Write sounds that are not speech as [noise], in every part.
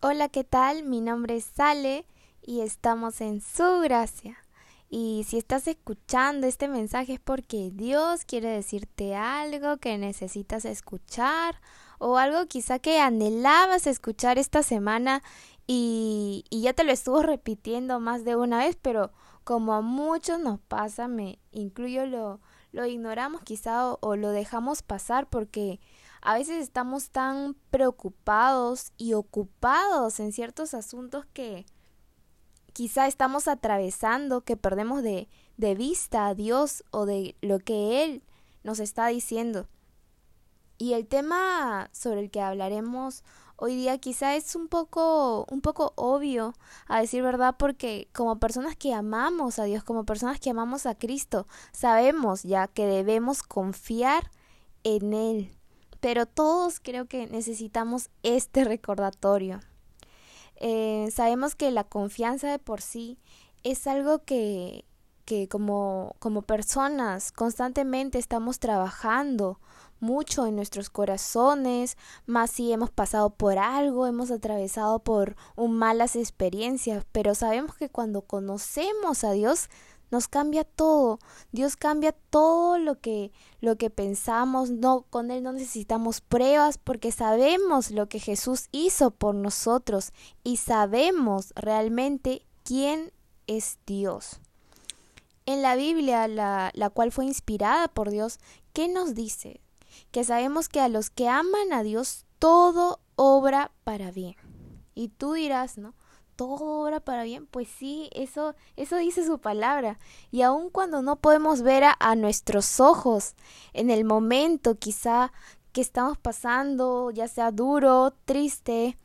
Hola, ¿qué tal? Mi nombre es Sale y estamos en su gracia. Y si estás escuchando este mensaje es porque Dios quiere decirte algo que necesitas escuchar o algo quizá que anhelabas escuchar esta semana y, y ya te lo estuvo repitiendo más de una vez, pero como a muchos nos pasa, me incluyo lo, lo ignoramos quizá o, o lo dejamos pasar porque a veces estamos tan preocupados y ocupados en ciertos asuntos que quizá estamos atravesando, que perdemos de, de vista a Dios o de lo que Él nos está diciendo. Y el tema sobre el que hablaremos hoy día quizá es un poco un poco obvio a decir verdad porque como personas que amamos a Dios, como personas que amamos a Cristo, sabemos ya que debemos confiar en él pero todos creo que necesitamos este recordatorio. Eh, sabemos que la confianza de por sí es algo que, que como, como personas constantemente estamos trabajando mucho en nuestros corazones, más si hemos pasado por algo, hemos atravesado por un malas experiencias, pero sabemos que cuando conocemos a Dios nos cambia todo. Dios cambia todo lo que lo que pensamos, no con él no necesitamos pruebas porque sabemos lo que Jesús hizo por nosotros y sabemos realmente quién es Dios. En la Biblia, la, la cual fue inspirada por Dios, ¿qué nos dice? Que sabemos que a los que aman a Dios todo obra para bien. Y tú dirás, ¿no? Todo obra para bien, pues sí, eso, eso dice su palabra. Y aun cuando no podemos ver a, nuestros ojos en el momento quizá que estamos pasando, ya sea duro, triste,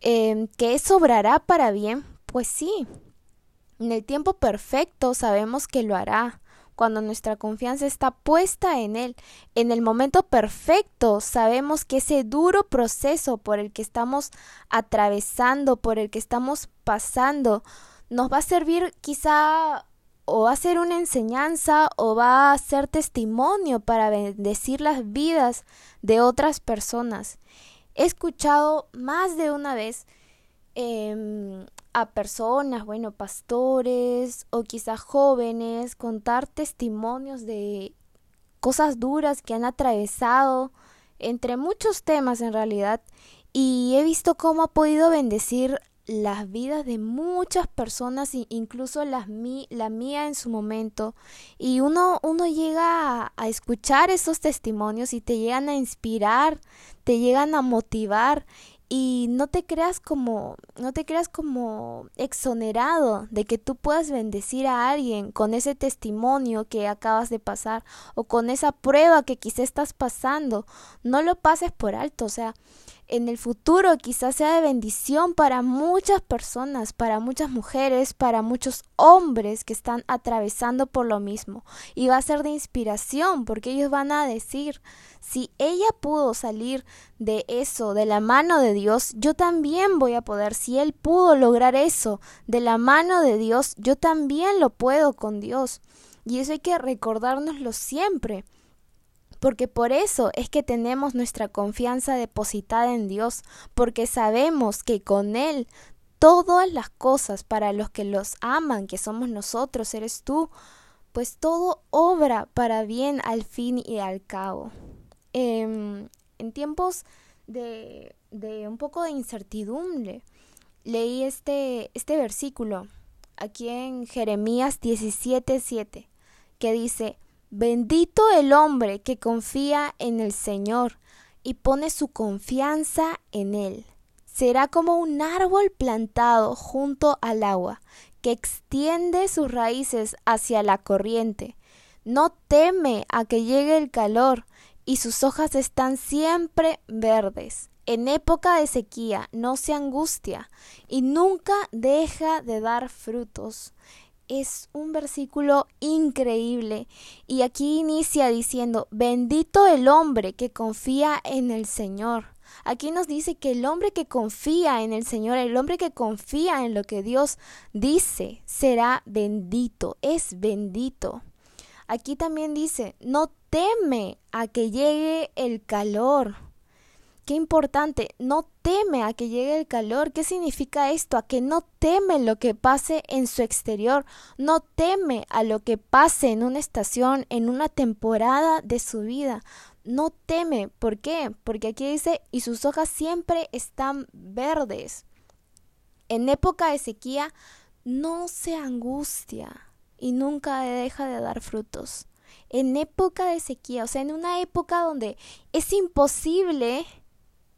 em, que eso obrará para bien, pues sí. En el tiempo perfecto sabemos que lo hará cuando nuestra confianza está puesta en Él. En el momento perfecto sabemos que ese duro proceso por el que estamos atravesando, por el que estamos pasando, nos va a servir quizá o va a ser una enseñanza o va a ser testimonio para bendecir las vidas de otras personas. He escuchado más de una vez eh, a personas, bueno, pastores o quizás jóvenes, contar testimonios de cosas duras que han atravesado, entre muchos temas en realidad, y he visto cómo ha podido bendecir las vidas de muchas personas, incluso las la mía en su momento, y uno, uno llega a escuchar esos testimonios y te llegan a inspirar, te llegan a motivar y no te creas como no te creas como exonerado de que tú puedas bendecir a alguien con ese testimonio que acabas de pasar o con esa prueba que quizá estás pasando. No lo pases por alto o sea en el futuro quizás sea de bendición para muchas personas, para muchas mujeres, para muchos hombres que están atravesando por lo mismo. Y va a ser de inspiración porque ellos van a decir, si ella pudo salir de eso, de la mano de Dios, yo también voy a poder. Si él pudo lograr eso de la mano de Dios, yo también lo puedo con Dios. Y eso hay que recordárnoslo siempre porque por eso es que tenemos nuestra confianza depositada en Dios, porque sabemos que con Él todas las cosas para los que los aman, que somos nosotros, eres tú, pues todo obra para bien al fin y al cabo. Em, en tiempos de, de un poco de incertidumbre, leí este, este versículo aquí en Jeremías 17:7, que dice, Bendito el hombre que confía en el Señor y pone su confianza en Él. Será como un árbol plantado junto al agua, que extiende sus raíces hacia la corriente. No teme a que llegue el calor, y sus hojas están siempre verdes. En época de sequía no se angustia, y nunca deja de dar frutos es un versículo increíble y aquí inicia diciendo, bendito el hombre que confía en el Señor. Aquí nos dice que el hombre que confía en el Señor, el hombre que confía en lo que Dios dice, será bendito, es bendito. Aquí también dice, no teme a que llegue el calor. Qué importante, no teme a que llegue el calor. ¿Qué significa esto? A que no teme lo que pase en su exterior, no teme a lo que pase en una estación, en una temporada de su vida. No teme, ¿por qué? Porque aquí dice, y sus hojas siempre están verdes. En época de sequía, no se angustia y nunca deja de dar frutos. En época de sequía, o sea, en una época donde es imposible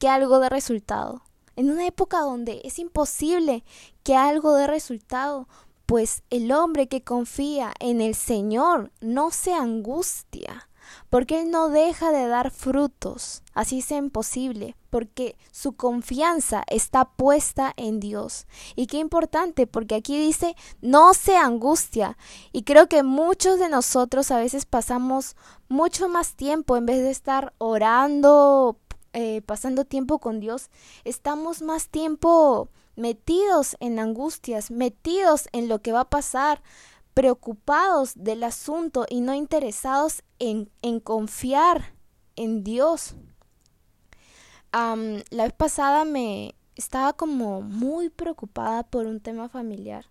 que algo dé resultado. En una época donde es imposible que algo dé resultado, pues el hombre que confía en el Señor no se angustia porque Él no deja de dar frutos, así sea imposible, porque su confianza está puesta en Dios. Y qué importante, porque aquí dice, no se angustia. Y creo que muchos de nosotros a veces pasamos mucho más tiempo en vez de estar orando, eh, pasando tiempo con Dios, estamos más tiempo metidos en angustias, metidos en lo que va a pasar, preocupados del asunto y no interesados en, en confiar en Dios. la vez pasada me estaba como muy preocupada por un tema familiar.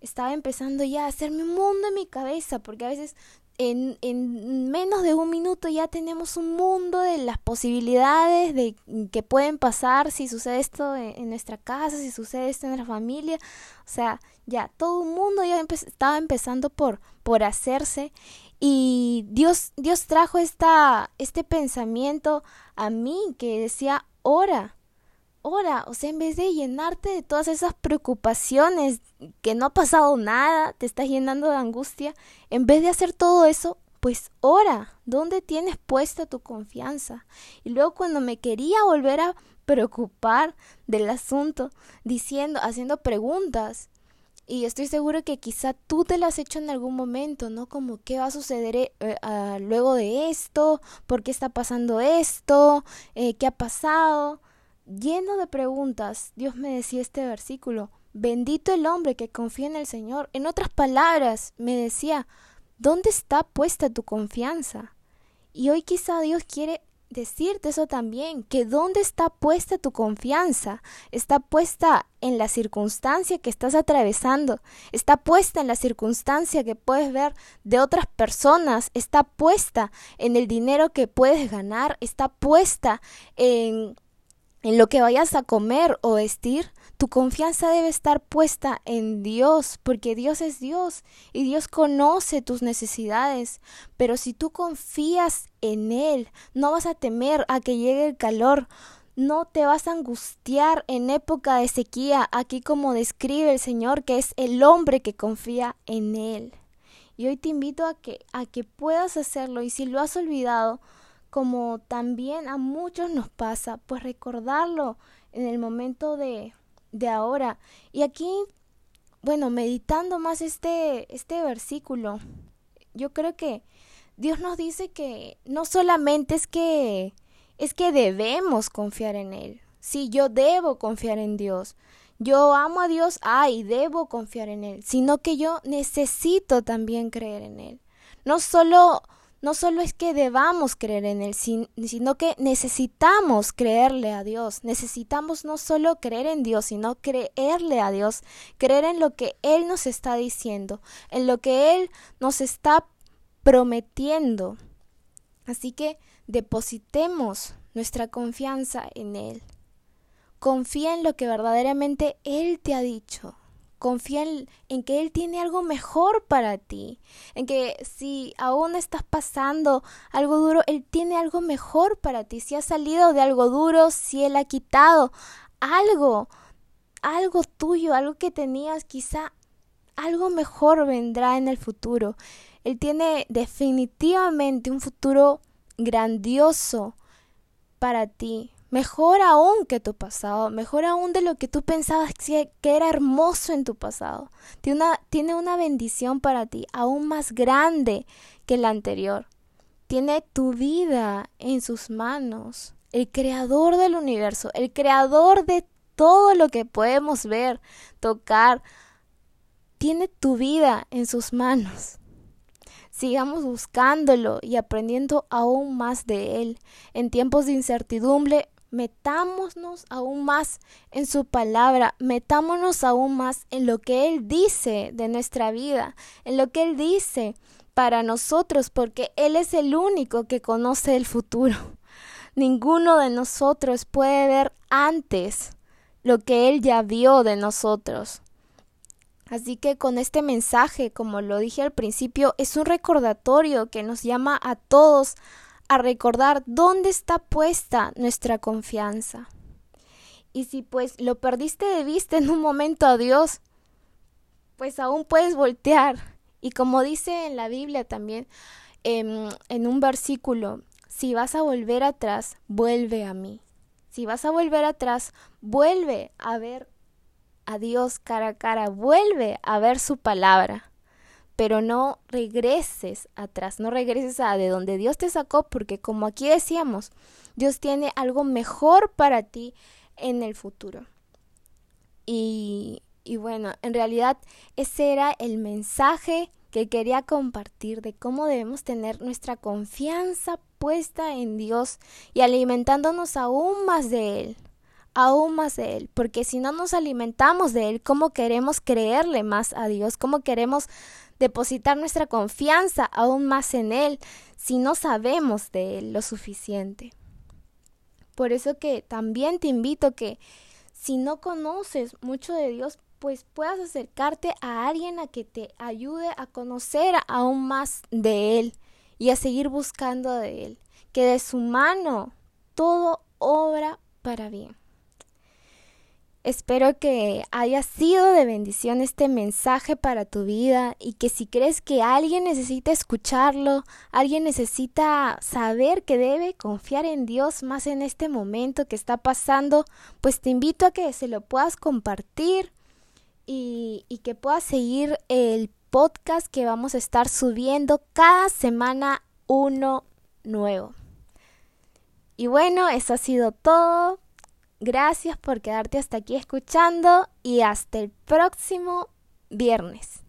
Estaba empezando ya a hacerme un mundo en mi cabeza, porque a veces en, en, menos de un minuto ya tenemos un mundo de las posibilidades de que pueden pasar si sucede esto en, nuestra casa, si sucede esto en la familia. O sea, ya todo el mundo ya estaba empezando por, por hacerse y Dios, Dios trajo esta, este pensamiento a mí que decía, ora, ora, o sea, en vez de llenarte de todas esas preocupaciones, que no ha pasado nada, te estás llenando de angustia, en vez de hacer todo eso, pues ora, ¿dónde tienes puesta tu confianza? Y luego cuando me quería volver a preocupar del asunto, diciendo, haciendo preguntas, y estoy seguro que quizá tú te las has hecho en algún momento, ¿no? Como qué va a suceder eh, luego de esto, por qué está pasando esto, eh, qué ha pasado. Lleno de preguntas, Dios me decía este versículo, bendito el hombre que confía en el Señor. En otras palabras, me decía, ¿dónde está puesta tu confianza? Y hoy quizá Dios quiere decirte eso también, que dónde está puesta tu confianza, está puesta en la circunstancia que estás atravesando, está puesta en la circunstancia que puedes ver de otras personas, está puesta en el dinero que puedes ganar, está puesta en en lo que vayas a comer o vestir, tu confianza debe estar puesta en Dios, porque Dios es Dios y Dios conoce tus necesidades. Pero si tú confías en Él, no vas a temer a que llegue el calor, no te vas a angustiar en época de sequía, aquí como describe el Señor, que es el hombre que confía en Él. Y hoy te invito a que, a que puedas hacerlo y si lo has olvidado, como también a muchos nos pasa, pues recordarlo en el momento de, de ahora. Y aquí, bueno, meditando más este, este versículo, yo creo que Dios nos dice que no solamente es que es que debemos confiar en Él. Sí, yo debo confiar en Dios. Yo amo a Dios, ay, debo confiar en Él, sino que yo necesito también creer en Él. No solo no solo es que debamos creer en Él, sino que necesitamos creerle a Dios. Necesitamos no solo creer en Dios, sino creerle a Dios, creer en lo que Él nos está diciendo, en lo que Él nos está prometiendo. Así que depositemos nuestra confianza en Él. Confía en lo que verdaderamente Él te ha dicho. Confía en, que Él tiene algo mejor para ti, en que si aún estás pasando algo duro, Él tiene algo mejor para ti. Si has salido de algo duro, si Él ha quitado algo, algo tuyo, algo que tenías, quizá algo mejor vendrá en el futuro. Él tiene definitivamente un futuro grandioso para ti mejor aún que tu pasado, mejor aún de lo que tú pensabas que era hermoso en tu pasado. Tiene una, tiene una bendición para ti aún más grande que la anterior. Tiene tu vida en sus manos. El creador del universo, el creador de todo lo que podemos ver, tocar, tiene tu vida en sus manos. Sigamos buscándolo y aprendiendo aún más de Él. En tiempos de incertidumbre, metámonos aún más en su palabra, metámonos aún más en lo que Él dice de nuestra vida, en lo que Él dice para nosotros, porque Él es el único que conoce el futuro. [laughs] Ninguno de nosotros puede ver antes lo que Él ya vio de nosotros. Así que con este mensaje, como lo dije al principio, es un recordatorio que nos llama a todos a recordar dónde está puesta nuestra confianza. Y si pues lo perdiste de vista en un momento a Dios, pues aún puedes voltear. Y como dice en la Biblia también, em, en un versículo, si vas a volver atrás, vuelve a mí. Si vas a volver atrás, vuelve a ver a Dios cara a cara, vuelve a ver su palabra pero no regreses atrás, no regreses a de donde Dios te sacó, porque como aquí decíamos, Dios tiene algo mejor para ti en el futuro. Y, y bueno, en realidad ese era el mensaje que quería compartir de cómo debemos tener nuestra confianza puesta en Dios y alimentándonos aún más de Él, aún más de Él, porque si no nos alimentamos de Él, ¿cómo queremos creerle más a Dios? ¿Cómo queremos depositar nuestra confianza aún más en Él si no sabemos de Él lo suficiente. Por eso que también te invito que si no conoces mucho de Dios, pues puedas acercarte a alguien a que te ayude a conocer aún más de Él y a seguir buscando de Él, que de su mano todo obra para bien. Espero que haya sido de bendición este mensaje para tu vida y que si crees que alguien necesita escucharlo, alguien necesita saber que debe confiar en Dios más en este momento que está pasando, pues te invito a que se lo puedas compartir y, que puedas seguir el podcast que vamos a estar subiendo cada semana uno nuevo. Y bueno, eso ha sido todo. Gracias por quedarte hasta aquí escuchando y hasta el próximo viernes.